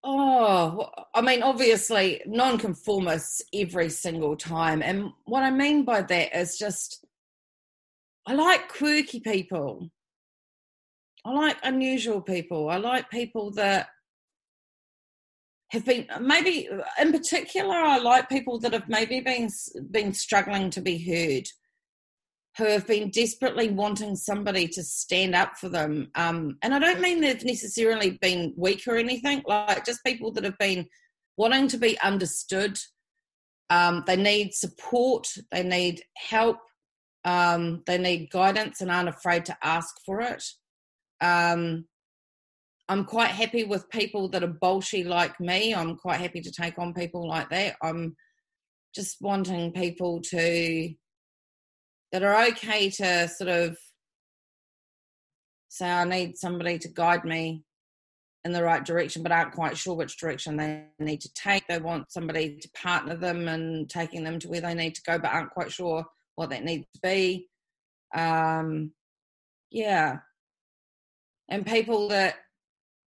Oh, I mean, obviously, non-conformists every single time. And what I mean by that is just I like quirky people. I like unusual people. I like people that have been maybe in particular I like people that have maybe been been struggling to be heard who have been desperately wanting somebody to stand up for them um, and I don't mean they've necessarily been weak or anything like just people that have been wanting to be understood um, they need support they need help um, they need guidance and aren't afraid to ask for it. Um, I'm quite happy with people that are bolshy like me. I'm quite happy to take on people like that. I'm just wanting people to that are okay to sort of say, I need somebody to guide me in the right direction, but aren't quite sure which direction they need to take. They want somebody to partner them and taking them to where they need to go, but aren't quite sure what that needs to be. Um, yeah. And people that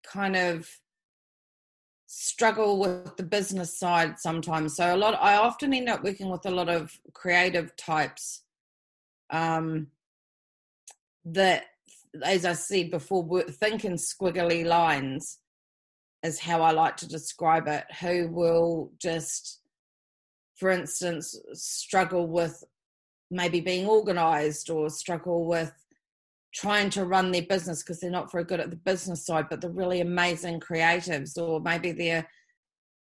kind of struggle with the business side sometimes. So a lot, I often end up working with a lot of creative types um, that as I said before, think in squiggly lines is how I like to describe it, who will just, for instance, struggle with maybe being organized or struggle with trying to run their business because they're not very good at the business side, but they're really amazing creatives, or maybe they're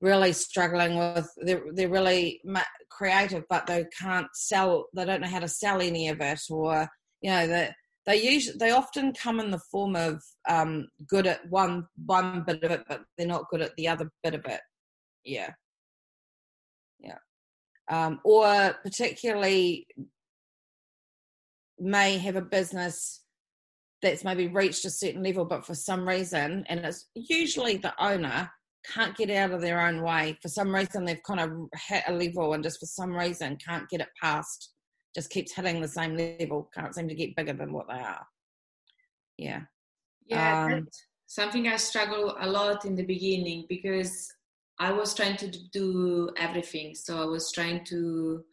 really struggling with they're, they're really creative but they can't sell they don't know how to sell any of it or you know that they usually they often come in the form of um, good at one one bit of it, but they're not good at the other bit of it. Yeah. Um, or particularly may have a business that's maybe reached a certain level, but for some reason, and it's usually the owner can't get out of their own way. For some reason, they've kind of hit a level and just for some reason can't get it past just keeps hitting the same level, can't seem to get bigger than what they are. Yeah. Yeah, um, something I struggled a lot in the beginning because I was trying to do everything. So I was trying to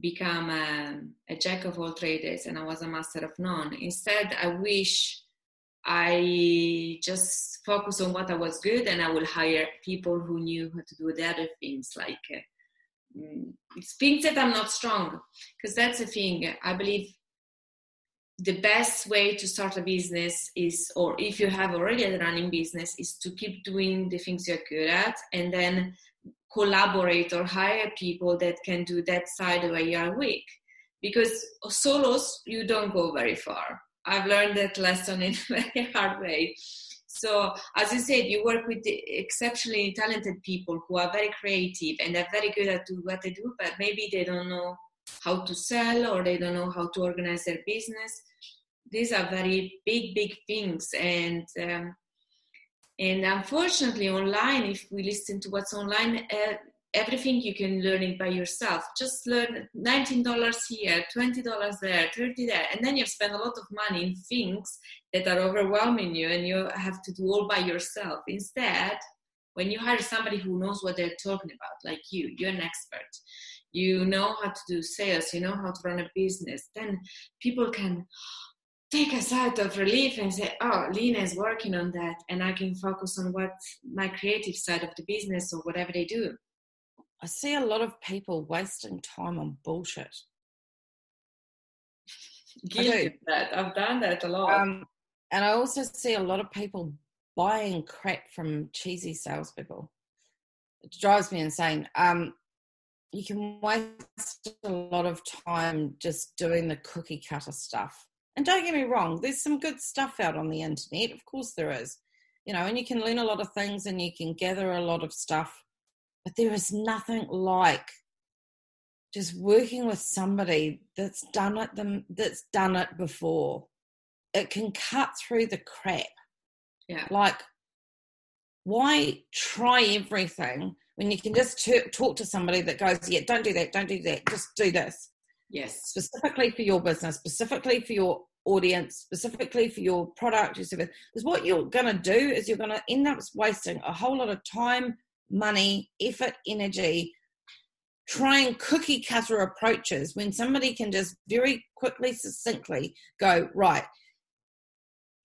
become a, a jack of all trades and I was a master of none. Instead, I wish I just focus on what I was good and I will hire people who knew how to do the other things like uh, things that I'm not strong, because that's the thing. I believe the best way to start a business is, or if you have already a running business, is to keep doing the things you're good at and then collaborate or hire people that can do that side where you are weak. Because solos, you don't go very far. I've learned that lesson in a very hard way. So, as you said, you work with exceptionally talented people who are very creative and they're very good at what they do, but maybe they don't know how to sell or they don't know how to organize their business. These are very big, big things, and um, and unfortunately, online, if we listen to what's online, uh, everything you can learn it by yourself. Just learn $19 here, $20 there, 30 there, and then you spend a lot of money in things that are overwhelming you and you have to do all by yourself. Instead, when you hire somebody who knows what they're talking about, like you, you're an expert, you know how to do sales, you know how to run a business, then people can take a sigh of relief and say, oh, Lena is working on that, and I can focus on what my creative side of the business or whatever they do. I see a lot of people wasting time on bullshit. Guilty of that. I've done that a lot. Um, and I also see a lot of people buying crap from cheesy salespeople. It drives me insane. Um, you can waste a lot of time just doing the cookie cutter stuff. And don't get me wrong, there's some good stuff out on the internet. Of course, there is. You know, and you can learn a lot of things and you can gather a lot of stuff but there is nothing like just working with somebody that's done it them that's done it before. It can cut through the crap. Yeah. Like why try everything when you can just t- talk to somebody that goes, yeah, don't do that, don't do that, just do this. Yes. Specifically for your business, specifically for your audience, specifically for your product, your service. Because what you're going to do is you're going to end up wasting a whole lot of time, money, effort, energy, trying cookie cutter approaches when somebody can just very quickly, succinctly go, right,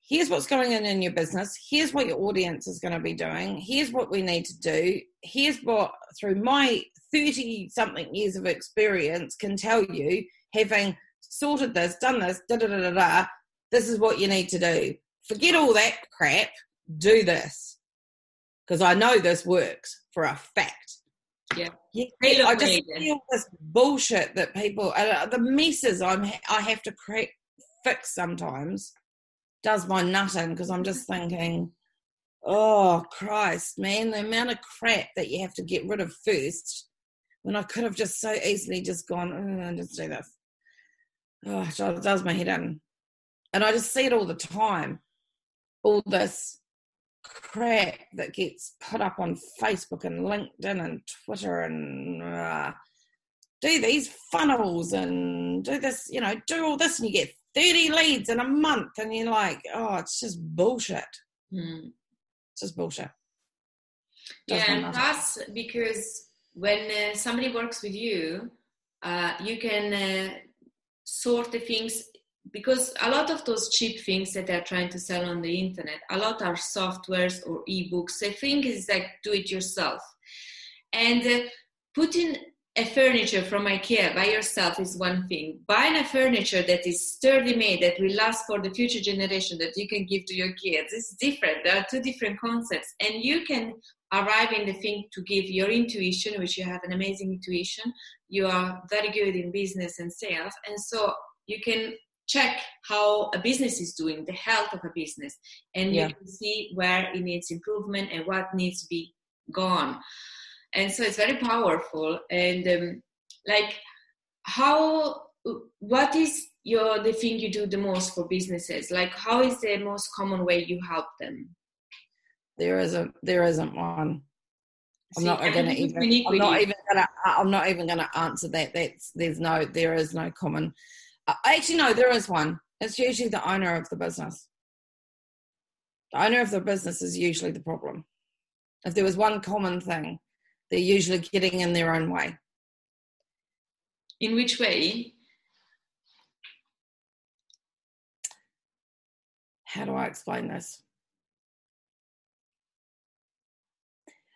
here's what's going on in your business, here's what your audience is going to be doing, here's what we need to do, here's what, through my 30 something years of experience, can tell you, having sorted this, done this, da da da da da, this is what you need to do. Forget all that crap, do this. Because I know this works for a fact. Yeah, yeah. I just feel this bullshit that people, uh, the messes I'm, I have to create, fix sometimes, does my nutting because I'm just thinking, oh Christ, man, the amount of crap that you have to get rid of first, when I could have just so easily just gone, oh, just do this. oh, it does my head in. And I just see it all the time. All this crap that gets put up on Facebook and LinkedIn and Twitter and uh, do these funnels and do this, you know, do all this and you get 30 leads in a month and you're like, oh, it's just bullshit. Mm. It's just bullshit. Does yeah, and plus because when uh, somebody works with you, uh, you can uh, sort the things because a lot of those cheap things that they're trying to sell on the internet, a lot are softwares or ebooks. I think it's like do it yourself. And uh, putting a furniture from IKEA by yourself is one thing. Buying a furniture that is sturdy made, that will last for the future generation, that you can give to your kids, is different. There are two different concepts. And you can arrive in the thing to give your intuition, which you have an amazing intuition. You are very good in business and sales. And so you can check how a business is doing, the health of a business, and yeah. you can see where it needs improvement and what needs to be gone. And so it's very powerful. And um, like, how, what is your the thing you do the most for businesses? Like, how is the most common way you help them? There isn't. There isn't one. I'm See, not going to even. I'm not even going to. I'm not even going to answer that. That's there's no. There is no common uh, actually, no, there is one. It's usually the owner of the business. The owner of the business is usually the problem. If there was one common thing, they're usually getting in their own way. In which way? How do I explain this?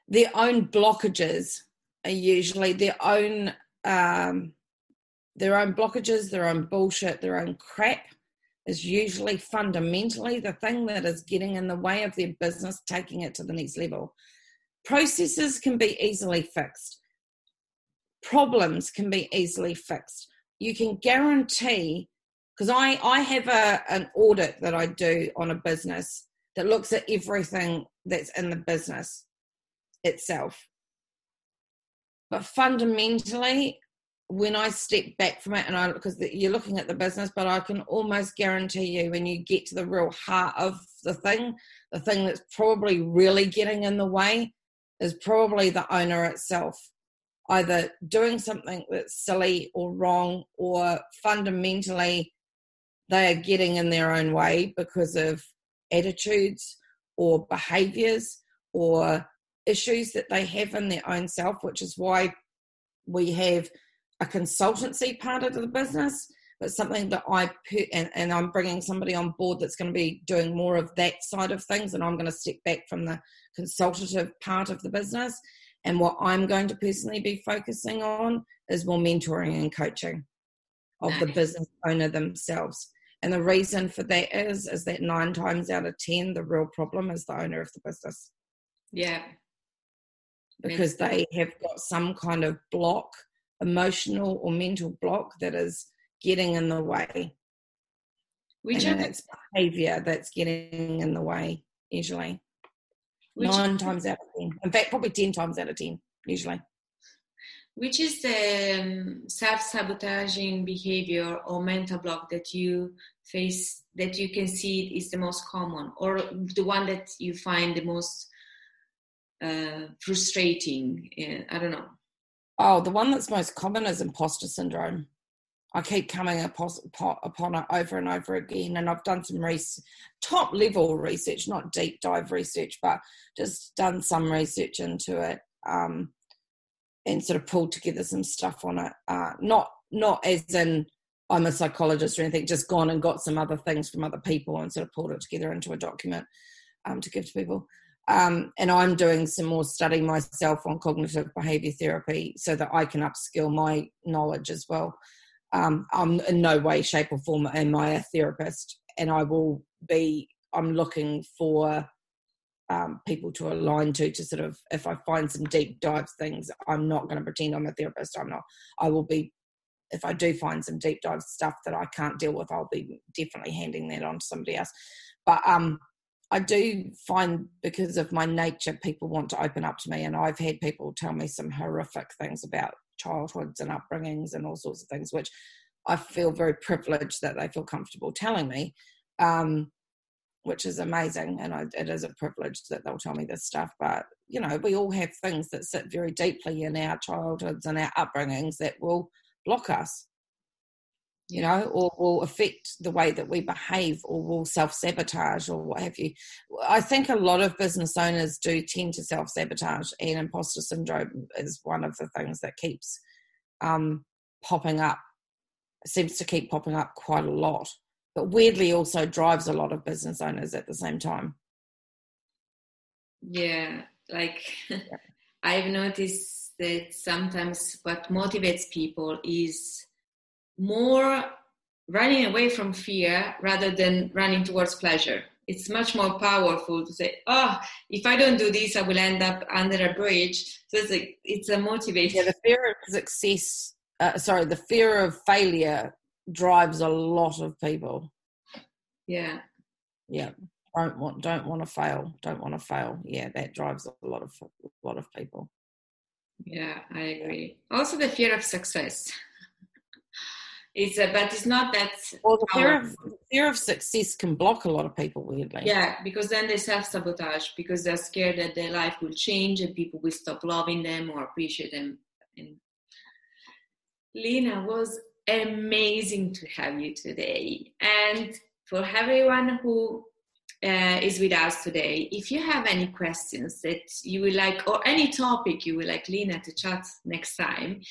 Their own blockages are usually their own um, their own blockages, their own bullshit, their own crap is usually fundamentally the thing that is getting in the way of their business taking it to the next level. Processes can be easily fixed, problems can be easily fixed. You can guarantee, because I, I have a, an audit that I do on a business that looks at everything that's in the business itself. But fundamentally, when I step back from it, and I because you're looking at the business, but I can almost guarantee you when you get to the real heart of the thing, the thing that's probably really getting in the way is probably the owner itself, either doing something that's silly or wrong, or fundamentally they are getting in their own way because of attitudes or behaviors or issues that they have in their own self, which is why we have a consultancy part of the business, but something that I put, and, and I'm bringing somebody on board that's going to be doing more of that side of things, and I'm going to step back from the consultative part of the business. And what I'm going to personally be focusing on is more mentoring and coaching of the business owner themselves. And the reason for that is is that nine times out of ten, the real problem is the owner of the business. Yeah. Because they have got some kind of block emotional or mental block that is getting in the way. Which and it's behavior that's getting in the way usually. Which Nine times out of ten. In fact, probably ten times out of ten, usually. Which is the um, self-sabotaging behavior or mental block that you face that you can see is the most common, or the one that you find the most uh, frustrating? I don't know. Oh, the one that's most common is imposter syndrome. I keep coming upon it over and over again, and I've done some research, top level research, not deep dive research, but just done some research into it, um, and sort of pulled together some stuff on it. Uh, not not as in I'm a psychologist or anything, just gone and got some other things from other people and sort of pulled it together into a document um, to give to people. Um, and I'm doing some more study myself on cognitive behavior therapy so that I can upskill my knowledge as well. Um, I'm in no way, shape, or form am I a therapist, and I will be. I'm looking for um, people to align to to sort of if I find some deep dive things, I'm not going to pretend I'm a therapist. I'm not. I will be. If I do find some deep dive stuff that I can't deal with, I'll be definitely handing that on to somebody else. But um, I do find because of my nature, people want to open up to me, and I've had people tell me some horrific things about childhoods and upbringings and all sorts of things, which I feel very privileged that they feel comfortable telling me, um, which is amazing. And I, it is a privilege that they'll tell me this stuff. But, you know, we all have things that sit very deeply in our childhoods and our upbringings that will block us, you know, or will affect the way that we behave or will self sabotage or what have you. I think a lot of business owners do tend to self sabotage, and imposter syndrome is one of the things that keeps um, popping up, seems to keep popping up quite a lot, but weirdly also drives a lot of business owners at the same time. Yeah, like I've noticed that sometimes what motivates people is more running away from fear rather than running towards pleasure. It's much more powerful to say, "Oh, if I don't do this, I will end up under a bridge." So it's a it's a motivation. Yeah, the fear of success. Uh, sorry, the fear of failure drives a lot of people. Yeah. Yeah. Don't want don't want to fail. Don't want to fail. Yeah, that drives a lot of a lot of people. Yeah, I agree. Also, the fear of success. It's a, but it's not that. Well, the fear of, fear of success can block a lot of people weirdly. Yeah, because then they self sabotage because they're scared that their life will change and people will stop loving them or appreciate them. And Lena was amazing to have you today, and for everyone who uh, is with us today. If you have any questions that you would like, or any topic you would like Lena to chat next time,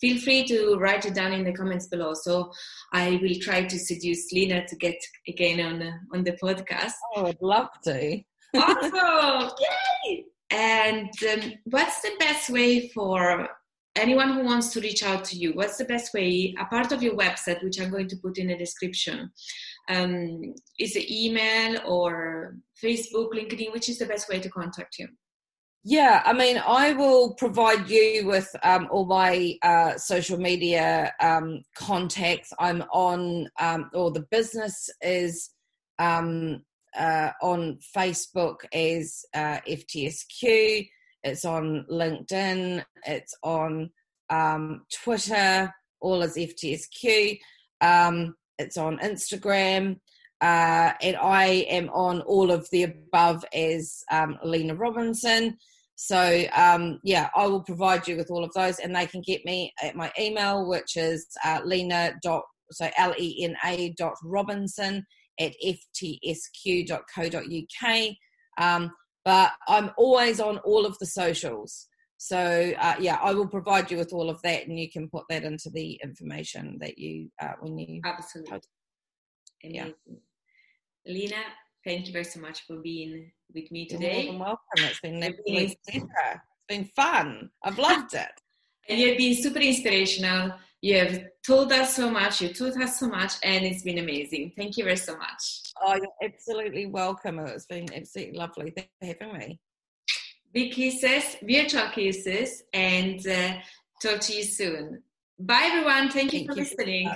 feel free to write it down in the comments below. So I will try to seduce Lena to get again on the, on the podcast. Oh, I'd love to. awesome! Yay! And um, what's the best way for anyone who wants to reach out to you? What's the best way, a part of your website, which I'm going to put in the description? Um, is it email or Facebook, LinkedIn? Which is the best way to contact you? Yeah, I mean, I will provide you with um, all my uh, social media um, contacts. I'm on, um, or the business is um, uh, on Facebook as uh, FTSQ. It's on LinkedIn. It's on um, Twitter, all as FTSQ. It's on Instagram, uh, and I am on all of the above as um, Lena Robinson. So um, yeah, I will provide you with all of those, and they can get me at my email, which is uh, Lena dot so L E N A dot Robinson at ftsq.co.uk. Um, but I'm always on all of the socials. So uh, yeah, I will provide you with all of that, and you can put that into the information that you uh, when you absolutely. Yeah, Lena, thank you very so much for being with me today. You're welcome. It's been lovely. it's been fun. I've loved it. And you've been super inspirational. You have told us so much. You taught us so much, and it's been amazing. Thank you very so much. Oh, you're absolutely welcome. It's been absolutely lovely. Thank you for having me big kisses, virtual kisses, and uh, talk to you soon. Bye, everyone. Thank you Thank for you listening.